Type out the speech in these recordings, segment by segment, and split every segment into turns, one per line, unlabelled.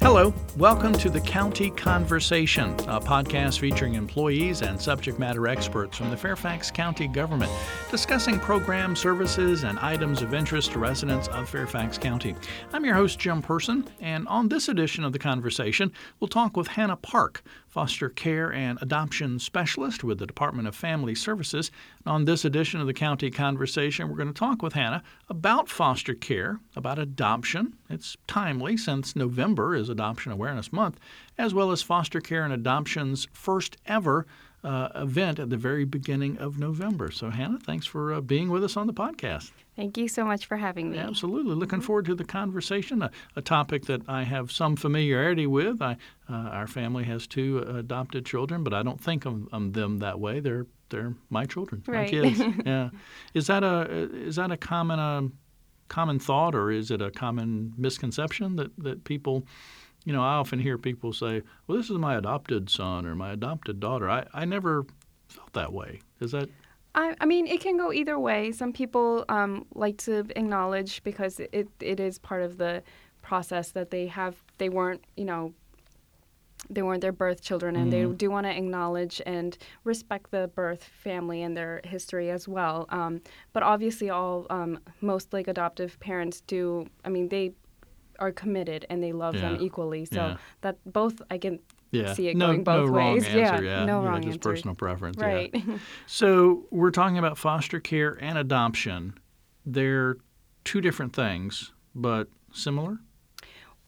Hello, welcome to the County Conversation, a podcast featuring employees and subject matter experts from the Fairfax County government discussing programs, services, and items of interest to residents of Fairfax County. I'm your host, Jim Person, and on this edition of the conversation, we'll talk with Hannah Park, foster care and adoption specialist with the Department of Family Services. On this edition of the County Conversation, we're going to talk with Hannah about foster care, about adoption. It's timely since November is Adoption Awareness Month, as well as foster care and adoption's first ever uh, event at the very beginning of November. So, Hannah, thanks for uh, being with us on the podcast.
Thank you so much for having me.
Absolutely. Looking forward to the conversation, a, a topic that I have some familiarity with. I, uh, our family has two adopted children, but I don't think of, of them that way. They're they're my children,
right.
my kids. yeah. Is that a is that a common uh, common thought, or is it a common misconception that that people you know, I often hear people say, well, this is my adopted son or my adopted daughter. I, I never felt that way. Is that?
I, I mean, it can go either way. Some people um, like to acknowledge because it, it is part of the process that they have, they weren't, you know, they weren't their birth children and mm-hmm. they do want to acknowledge and respect the birth family and their history as well um, but obviously all um, most like adoptive parents do i mean they are committed and they love yeah. them equally. So yeah. that both I can yeah. see it
no,
going both
no
ways.
Wrong answer, yeah,
no
yeah,
wrong
just
answer.
personal preference.
Right.
Yeah. so we're talking about foster care and adoption. They're two different things, but similar.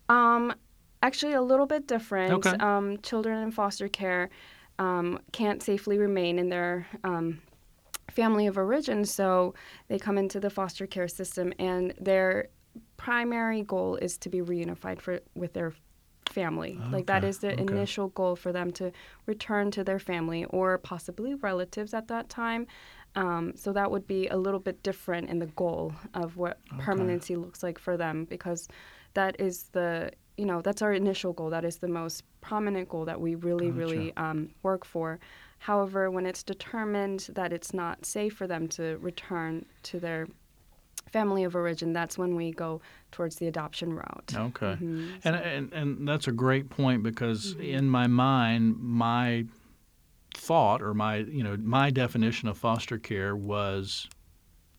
Um, actually, a little bit different.
Okay.
Um, children in foster care um, can't safely remain in their um, family of origin, so they come into the foster care system, and they're primary goal is to be reunified for with their family. Okay. Like that is the okay. initial goal for them to return to their family or possibly relatives at that time. Um, so that would be a little bit different in the goal of what okay. permanency looks like for them because that is the you know that's our initial goal. That is the most prominent goal that we really gotcha. really um, work for. However, when it's determined that it's not safe for them to return to their family of origin, that's when we go towards the adoption route.
Okay, mm-hmm. and, and and that's a great point because mm-hmm. in my mind, my thought or my you know my definition of foster care was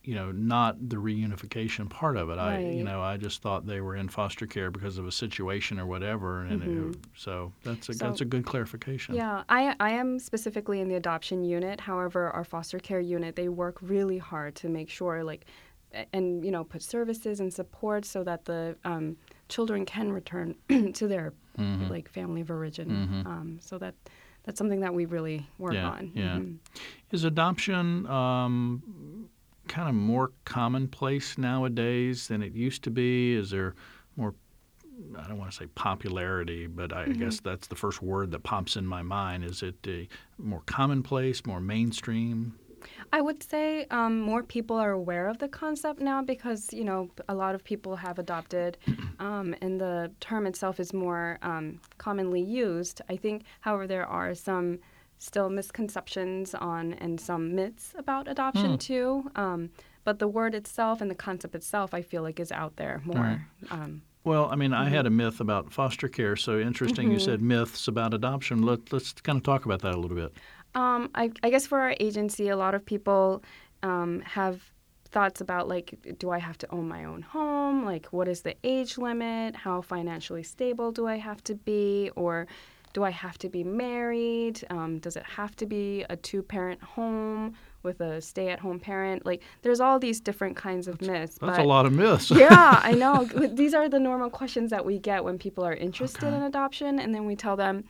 you know not the reunification part of it right. i you know i just thought they were in foster care because of a situation or whatever and mm-hmm. it, so that's a so, that's a good clarification
yeah i i am specifically in the adoption unit however our foster care unit they work really hard to make sure like and you know put services and support so that the um, children can return to their mm-hmm. like family of origin. Mm-hmm. Um, so that that's something that we really work
yeah,
on.
Yeah. Mm-hmm. Is adoption um, kind of more commonplace nowadays than it used to be? Is there more I don't want to say popularity, but I, mm-hmm. guess that's the first word that pops in my mind. Is it more commonplace, more mainstream?
I would say um, more people are aware of the concept now because you know a lot of people have adopted, um, and the term itself is more um, commonly used. I think, however, there are some still misconceptions on and some myths about adoption hmm. too. Um, but the word itself and the concept itself, I feel like, is out there more.
Um, well, I mean, mm-hmm. I had a myth about foster care, so interesting mm-hmm. you said myths about adoption. Let, let's kind of talk about that a little bit.
Um, I, I, guess for our agency, a lot of people um, have thoughts about like, do I have to own my own home? Like, what is the age limit? How financially stable do I have to be? Or do I have to be married? Um, does it have to be a two parent home with a stay at home parent? Like, there's all these different kinds of myths.
That's but, a lot of myths.
yeah, I know. These are the normal questions that we get when people are interested okay. in adoption. And then we tell them,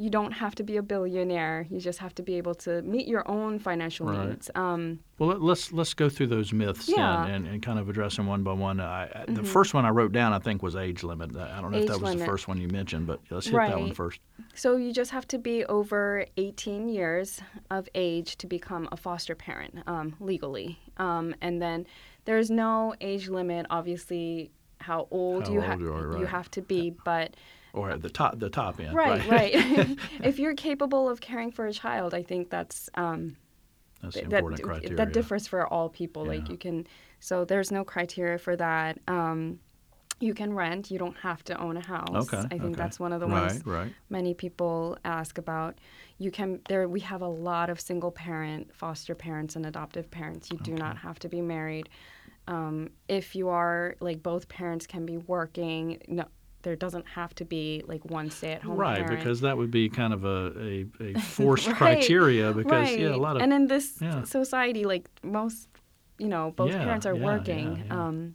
you don't have to be a billionaire. You just have to be able to meet your own financial right. needs. Um,
well, let's let's go through those myths
yeah.
and, and, kind of address them one by one. I, mm-hmm. The first one I wrote down, I think, was age limit. I don't know
age
if that was
limit.
the first one you mentioned, but let's hit
right.
that one first.
So you just have to be over 18 years of age to become a foster parent um, legally, um, and then there's no age limit. Obviously, how old
how
you,
ha- you, are, right.
you have to be, but
or at the top the top end.
Right, right. right. if you're capable of caring for a child, I think that's um,
that's th- important that, criteria.
That differs for all people.
Yeah.
Like you can, so there's no criteria for that. Um, you can rent. You don't have to own a house.
Okay.
I think
okay.
that's one of the
right,
ones
Right.
many people ask about. You can there. We have a lot of single parent, foster parents, and adoptive parents. You do not have to be married. Um, if you are like both parents can be working. No, there doesn't have to be like one stay-at-home
Right,
parent.
because that would be kind of a, a, a forced
Right,
criteria because
right.
yeah, a lot of
and in this
yeah.
society, like most, you know, both
Yeah,
parents are
yeah,
working. Um,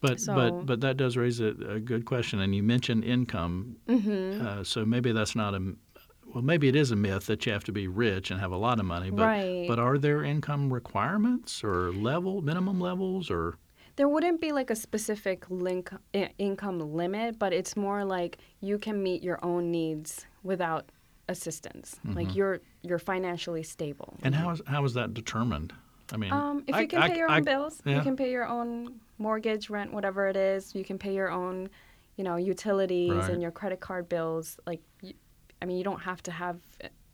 but
so-
but but that does raise a, a good question and you mentioned income.
mhm.
Uh, so maybe that's not a well, maybe it is a myth that you have to be rich and have a lot of money, but
Right.
but are there income requirements or level minimum levels or
There wouldn't be like a specific link, i- income limit, but it's more like you can meet your own needs without assistance. Like you're you're financially stable.
Mm-hmm. and how is how is that determined? I mean,
Um, if
I-
you can
I-
pay your own bills,
yeah.
you can pay your own mortgage, rent, whatever it is. You can pay your own, you know, utilities
Right.
and your credit card bills. Like, you, I mean, you don't have to have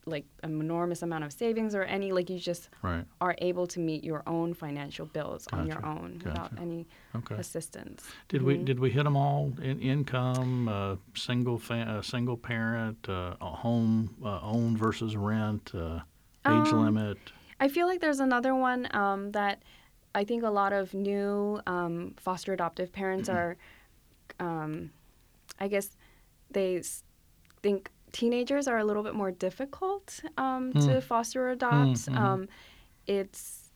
like an enormous amount of savings or any. Like, you just
right.
are able to meet your own financial bills on your
Gotcha,
own without any
Okay.
assistance.
Did we
Mhm.
did we hit them all? In, income, uh, single fa- uh, single parent, uh, a home uh, owned versus rent, uh, age
Um,
limit.
I feel like there's another one um, that I think a lot of new um, foster adoptive parents are, um, I guess, they think teenagers are a little bit more difficult um, to foster or adopt.
mm.
Um, it's,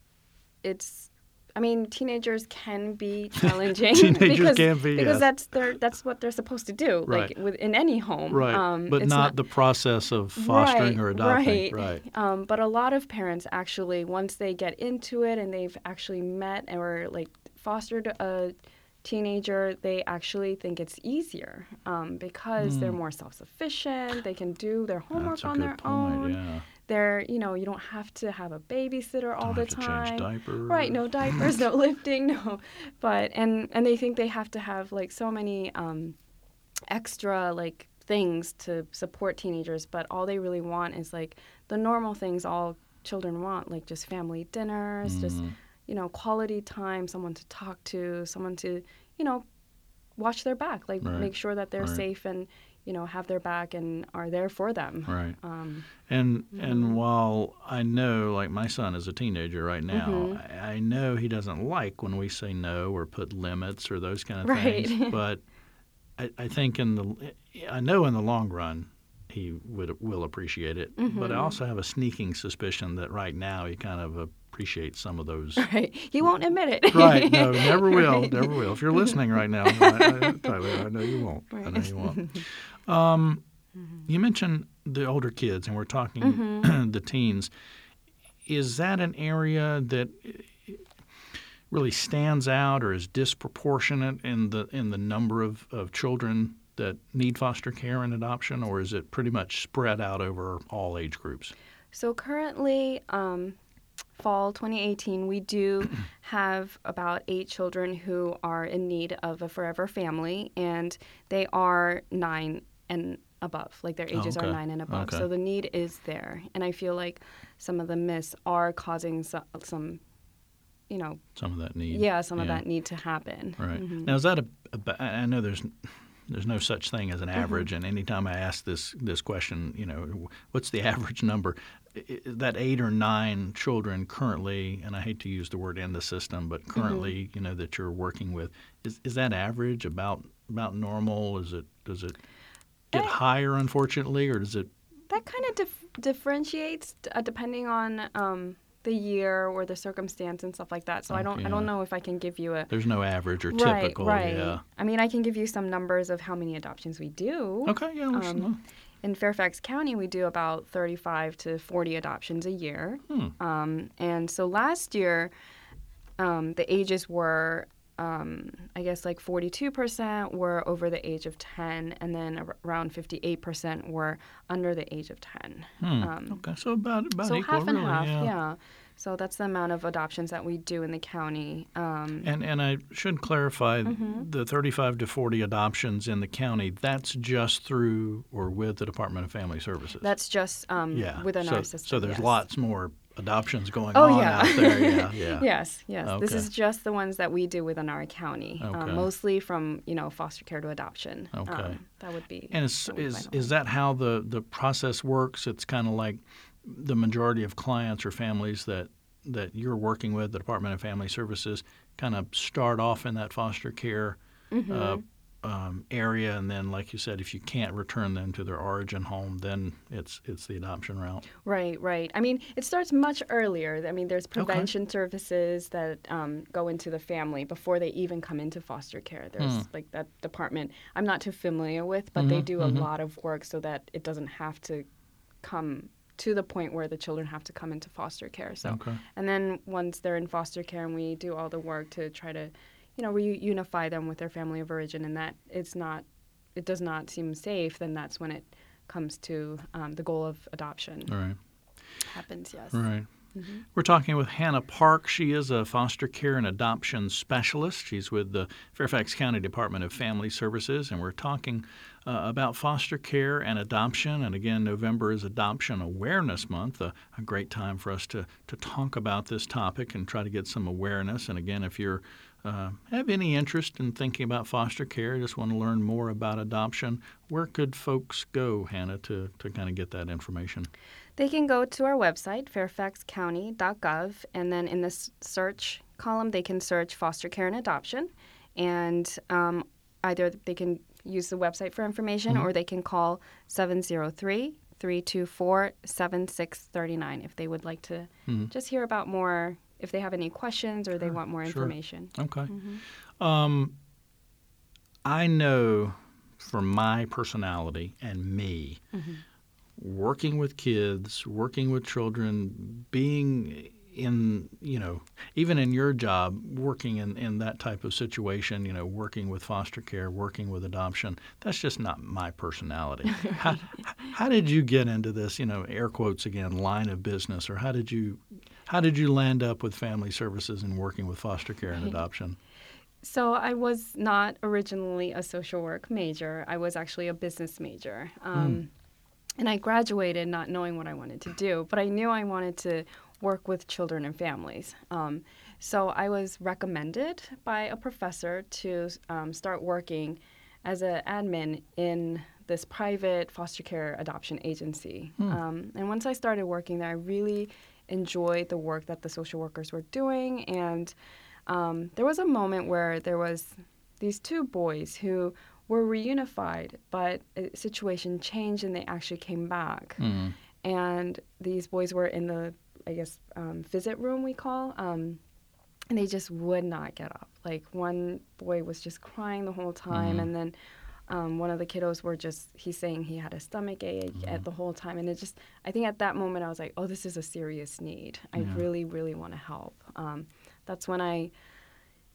it's. I mean, teenagers can be challenging
Teenagers
because,
can be,
because
yes.
that's their that's what they're supposed to do,
Right.
like with in any home.
Right,
Um,
but
it's
not, the process of fostering
Right,
or adopting.
Right. Um, but a lot of parents actually, once they get into it and they've actually met or like fostered a teenager, they actually think it's easier um, because they're more self-sufficient. They can do their homework
Hmm.
On their
point.
own.
Yeah.
They're, you know, you don't have to have a babysitter all
Don't
the
have to
time.
change diapers.
Right, no diapers, no lifting, no. But and and they think they have to have like so many um, extra like things to support teenagers, but all they really want is like the normal things all children want, like just family dinners, just
Mm-hmm.
You know quality time, someone to talk to, someone to you know watch their back, like
Right,
make sure that they're
right.
safe and you know have their back and are there for them.
Right.
Um,
And
Mm-hmm.
and while I know, like my son is a teenager right now,
Mm-hmm.
I, I know he doesn't like when we say no or put limits or those kind of
Right.
things. But I, I think in the, I know in the long run, he would will appreciate it. But I
Mm-hmm.
also have a sneaking suspicion that right now he kind of appreciates some of those.
right, he won't admit it.
right? No, never will, never will. If you're listening right now, I, I, Tyler, I know you won't. I know you won't. Um, you mentioned the older kids, and we're talking
Mm-hmm.
the teens. Is that an area that really stands out, or is disproportionate in the in the number of, of children that need foster care and adoption, or is it pretty much spread out over all age groups?
So currently, um, fall 2018, we do have about eight children who are in need of a forever family, and they are nine and above. Like their
Oh,
ages
okay.
are nine and above.
Okay.
So the need is there, and I feel like some of the myths are causing some, some you know,
Some of that need.
yeah, some of that need to happen.
Right.
Mhm.
Now, is that a, a I know there's there's no such thing as an
Mm-hmm.
average, and anytime I ask this this question, you know, what's the average number? That eight or nine children currently, and I hate to use the word in the system, but
Mm-hmm.
currently, you know, that you're working with, is is that average about about normal? Is it does it get
Eh.
higher, unfortunately, or does it?
That kind of dif- differentiates uh, depending on um, the year or the circumstance and stuff like that. So I don't, I don't know if I can give you a
There's no average or
right,
typical.
right.
Yeah.
I mean, I can give you some numbers of how many adoptions we do.
Okay. Yeah.
Um. In Fairfax County, we do about 35 to 40 adoptions a year.
Hmm.
Um, and so last year, um, the ages were, um, I guess, like 42% were over the age of 10, and then around 58% were under the age of 10.
Hmm.
Um,
okay. So about about
so
equal,
half and
really.
half,
yeah.
yeah. So that's the amount of adoptions that we do in the county. Um,
And and I should clarify
Mm-hmm.
the 35 to 40 adoptions in the county. That's just through or with the Department of Family Services.
that's just um,
yeah.
within
so,
our system.
So there's
yes.
lots more adoptions going
Oh,
on
yeah.
out there. Yeah, yeah.
Yes, yes. This is just the ones that we do within our county,
Okay.
um, mostly from you know foster care to adoption.
Okay.
Um, that would be.
And is is is that how the the process works? It's kind of like the majority of clients or families that that you're working with, the Department of Family Services, kind of start off in that foster care
Mm-hmm.
uh, um, area, and then, like you said, if you can't return them to their origin home, then it's it's the adoption route.
Right, right. I mean, it starts much earlier. I mean, there's prevention services that um, go into the family before they even come into foster care. There's
Hmm.
like that department I'm not too familiar with, but they
Mhm,
do a
mhm.
lot of work so that it doesn't have to come to the point where the children have to come into foster care. So,
Okay.
and then once they're in foster care and we do all the work to try to, you know, reunify them with their family of origin, and that it's not, it does not seem safe, then that's when it comes to um, the goal of adoption
All right.
happens, yes.
All right.
Mm-hmm.
We're talking with Hannah Park. She is a foster care and adoption specialist. She's with the Fairfax County Department of Family Services, and we're talking uh, about foster care and adoption. And again, November is Adoption Awareness Month, a, a great time for us to, to talk about this topic and try to get some awareness. And again, if you're uh, have any interest in thinking about foster care, just want to learn more about adoption, where could folks go, Hannah, to, to kind of get that information?
They can go to our website, fairfaxcounty.gov, and then in the search column, they can search foster care and adoption. And um, either they can use the website for information or they can call 703 324 7639 if they would like to just hear about more, if they have any questions or they want more
sure.
information.
Okay. Um, I know for my personality and me, working with kids, working with children, being in, you know, even in your job, working in, in that type of situation, you know, working with foster care, working with adoption, that's just not my personality. how, how did you get into this, you know, air quotes again, line of business, or how did you how did you land up with family services and working with foster care and adoption?
So I was not originally a social work major. I was actually a business major. Um, And I graduated not knowing what I wanted to do, but I knew I wanted to work with children and families. Um, so I was recommended by a professor to um, start working as an admin in this private foster care adoption agency. Um, and once I started working there, I really enjoyed the work that the social workers were doing and um, there was a moment where there was these two boys who were reunified, but a situation changed and they actually came back.
Mm.
And these boys were in the, I guess, um, visit room we call, um, and they just would not get up. Like one boy was just crying the whole time, and then um, one of the kiddos were just he's saying he had a stomach ache at the whole time, and it just I think at that moment I was like, oh, this is a serious need. I
Yeah.
really, really want to help. Um, that's when I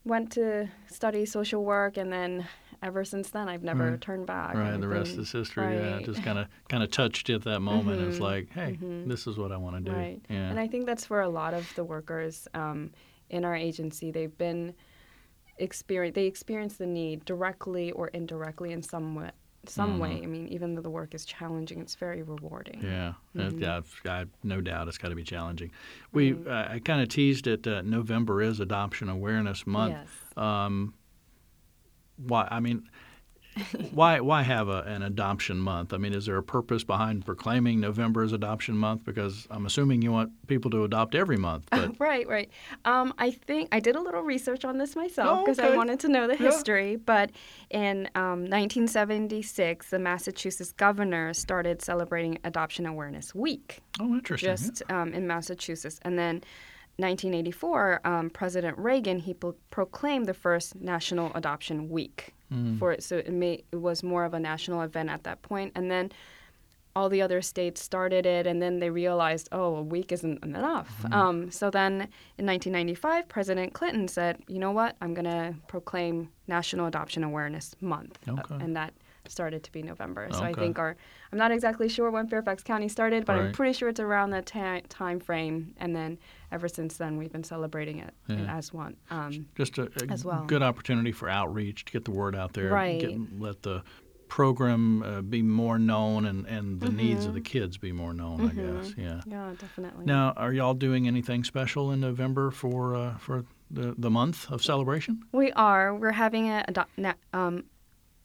went to study social work, and then ever since then I've never
Right.
turned back.
Right, the rest is history. Yeah, just kind of kind of touched at that moment. It's
Mhm,
like, hey,
mhm.
this is what I want to do.
Right.
Yeah.
And I think that's for a lot of the workers um, in our agency. They've been experience they experience the need directly or indirectly in some way. Some way. I mean, even though the work is challenging, it's very rewarding.
Mm-hmm. yeah,
Mhm.
yeah, I've, I've no doubt it's got to be challenging. We, uh, I kind of teased it. Uh, November is Adoption Awareness Month.
Yes.
Um, why? I mean, why why have a, an adoption month? I mean, is there a purpose behind proclaiming November as Adoption Month? Because I'm assuming you want people to adopt every month. But
right, right. Um, I think I did a little research on this myself
Oh,
because
okay.
I wanted to know the
Yeah.
history. But in um, 1976, the Massachusetts governor started celebrating Adoption Awareness Week.
oh, interesting. yeah.
just um, in Massachusetts. And then 1984, um, President Reagan he pro- proclaimed the first National Adoption Week
Mm.
for it. So it, made, it was more of a national event at that point. And then all the other states started it, and then they realized, oh, a week isn't enough.
Mm-hmm.
Um, so then in 1995, President Clinton said, you know what, I'm going to proclaim National Adoption Awareness Month. Uh, and that started to be November. So I think our, I'm not exactly sure when Fairfax County started, but I'm pretty sure it's around that ti time frame. And then ever since then, we've been celebrating it
Yeah.
as one. Um,
just a, a
well.
good opportunity for outreach to get the word out there.
Right.
Get, let the program uh, be more known and, and the needs of the kids be more known, I
Mhm.
guess. Yeah.
Yeah, definitely.
Now, are y'all doing anything special in November for uh, for the, the month of celebration?
We are. We're having a, um,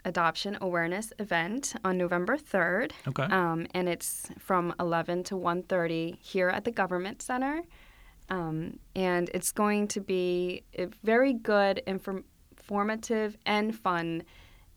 adoption awareness event on November 3rd.
Okay.
Um, and it's from 11 to 1.30 here at the Government Center. Um, and it's going to be a very good, inform- informative, and fun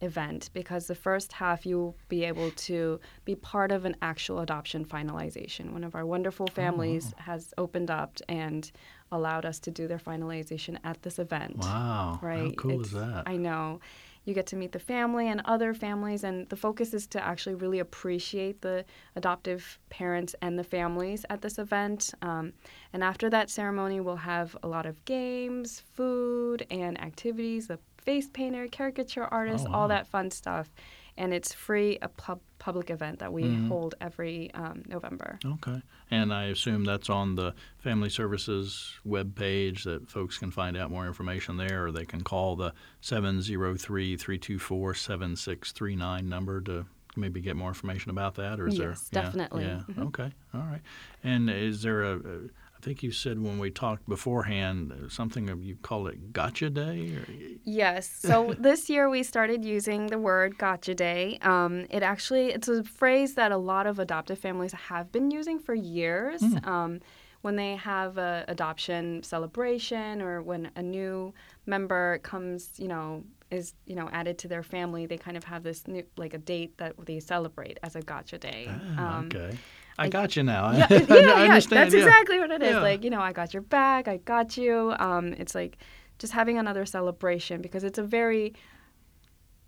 event because the first half you'll be able to be part of an actual adoption finalization. One of our wonderful families has opened up and allowed us to do their finalization at this event.
wow.
Right.
How cool is that?
I know. You get to meet the family and other families, and the focus is to actually really appreciate the adoptive parents and the families at this event. Um, and after that ceremony, we'll have a lot of games, food, and activities. The face painter, caricature artist,
Oh, wow.
all that fun stuff. And it's free, a pub- public event that we
Mhm.
hold every um, November.
Okay. And I assume that's on the Family Services web page that folks can find out more information there, or they can call the 703 324 7639 number to maybe get more information about that, or is
Yes,
there? yeah,
definitely.
Yeah.
Mhm.
Okay. All right. And is there a, a? I think you said when we talked beforehand uh, something of you call it Gotcha Day. Or,
Yes. So this year we started using the word Gotcha Day. Um, it actually it's a phrase that a lot of adoptive families have been using for years.
Mm.
Um, when they have a adoption celebration or when a new member comes, you know, is you know added to their family, they kind of have this new like a date that they celebrate as a Gotcha Day.
Ah,
Um,
okay. I
like-
got you now.
yeah,
I,
yeah, yeah. That's
yeah.
exactly what it is.
Yeah.
Like, you know, I got your back, I got you. Um, it's like just having another celebration because it's a very,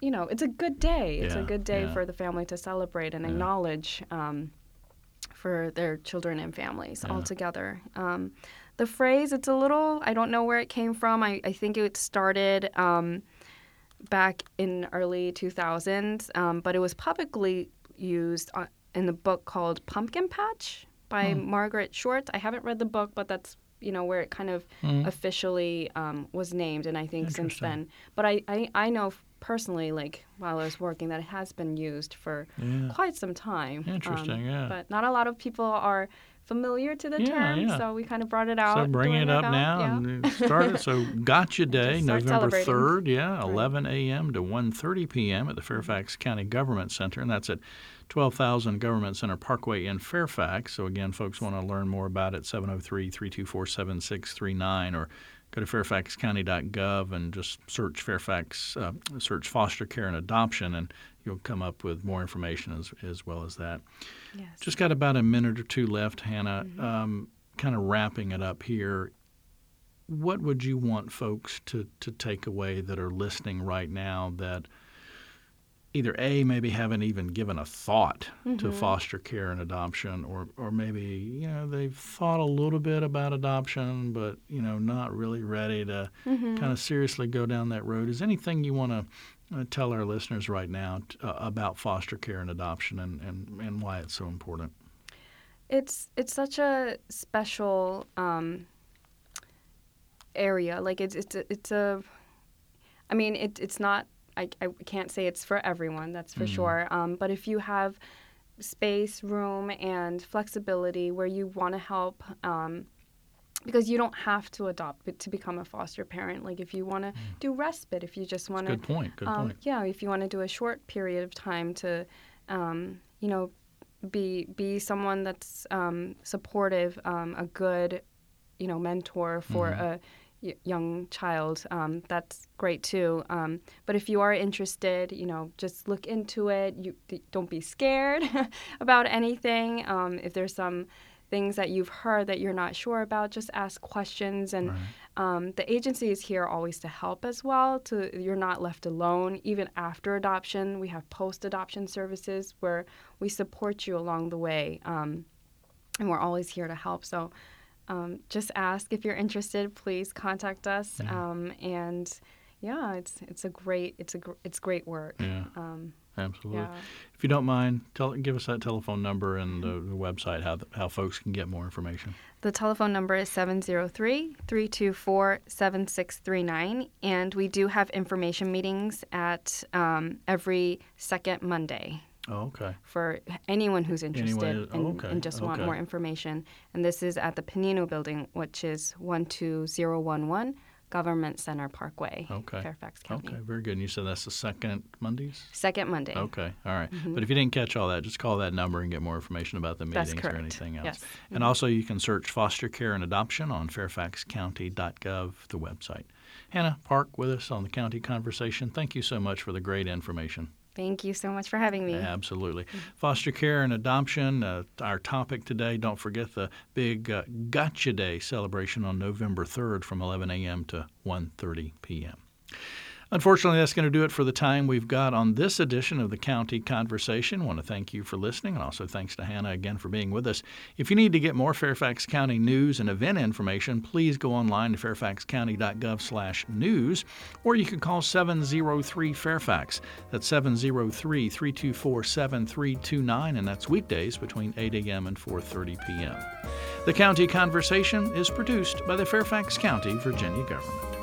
you know, it's a good day. It's
Yeah,
a good day
yeah.
for the family to celebrate and
Yeah.
acknowledge um, for their children and families
Yeah.
all together. Um, the phrase, it's a little, I don't know where it came from. I, I think it started um, back in early 2000s, um, but it was publicly used on, in the book called Pumpkin Patch by
Hmm.
Margaret Short. I haven't read the book, but that's you know where it kind of
Mhm.
officially um, was named, and I think since then. But I, I, I know personally, like while I was working, that it has been used for
Yeah.
quite some time. um,
Interesting, yeah.
But not a lot of people are familiar to the
Yeah,
term,
yeah.
so we kind of brought it out.
So bringing it up now
yeah.
and start it. So Gotcha Day, November 3rd, yeah,
Right.
11 a.m. to 1.30 p.m. at the Fairfax County Government Center, and that's at 12,000 Government Center Parkway in Fairfax. So again, folks want to learn more about it, 703-324-7639 or go to fairfaxcounty.gov and just search Fairfax, uh, search foster care and adoption, and you'll come up with more information as, as well as that.
Yes.
Just got about a minute or two left, Hannah. Um, kind of wrapping it up here. What would you want folks to, to take away that are listening right now that either A, maybe haven't even given a thought to foster care and adoption, or, or maybe, you know, they've thought a little bit about adoption, but, you know, not really ready to
Mm-hmm.
kind of seriously go down that road. Is anything you want to uh, tell our listeners right now t- uh, about foster care and adoption and, and, and why it's so important?
it's it's such a special um, area. Like it's it's a, it's a. I mean, it, it's not. I, I can't say it's for everyone. That's for
Mhm.
sure. Um, but if you have space, room, and flexibility where you want to help. Um, because you don't have to adopt to become a foster parent. Like if you want to do respite, if you just want to
Good point. Good
um,
point.
Yeah, if you want to do a short period of time to, um, you know, be be someone that's um, supportive, um, a good, you know, mentor for
Mhm.
a young child. Um, that's great too. Um, but if you are interested, you know, just look into it. You don't be scared about anything. Um, if there's some things that you've heard that you're not sure about, just ask questions and.
Right.
Um, the agency is here always to help as well. To you're not left alone even after adoption. We have post-adoption services where we support you along the way, um, and we're always here to help. So um, just ask if you're interested. Please contact us, um, and yeah, it's it's a great it's a gr- it's great work.
Yeah.
Um,
Absolutely.
yeah.
If you don't mind, tell give us that telephone number and the, the website how how folks can get more information.
The telephone number is 703 324 7639. And we do have information meetings at um, every second Monday
Oh, okay.
for anyone who's interested
Anyone- oh,
and,
okay,
and just want more information. And this is at the Pennino Building, which is 12011 Government Center Parkway,
Okay.
Fairfax County.
Okay, very good. And you said that's the second Mondays?
Second Monday.
Okay, all right. But if you didn't catch all that, just call that number and get more information about the
Mm-hmm.
Meetings or anything else.
Yes. Mm-hmm.
And also, you can search foster care and adoption on fairfaxcounty.gov, the website. Hannah Park with us on the County Conversation. Thank you so much for the great information.
Thank you so much for having me.
Absolutely. Foster care and adoption, uh, our topic today. Don't forget the big uh, Gotcha Day celebration on November 3rd from 11 a.m. to 1.30 p.m. Unfortunately, that's going to do it for the time we've got on this edition of the County Conversation. I want to thank you for listening, and also thanks to Hannah again for being with us. If you need to get more Fairfax County news and event information, please go online to fairfaxcounty.gov/news, or you can call 703 Fairfax. That's 703-324-7329, and that's weekdays between 8 a.m. and 4:30 p.m. The County Conversation is produced by the Fairfax County, Virginia government.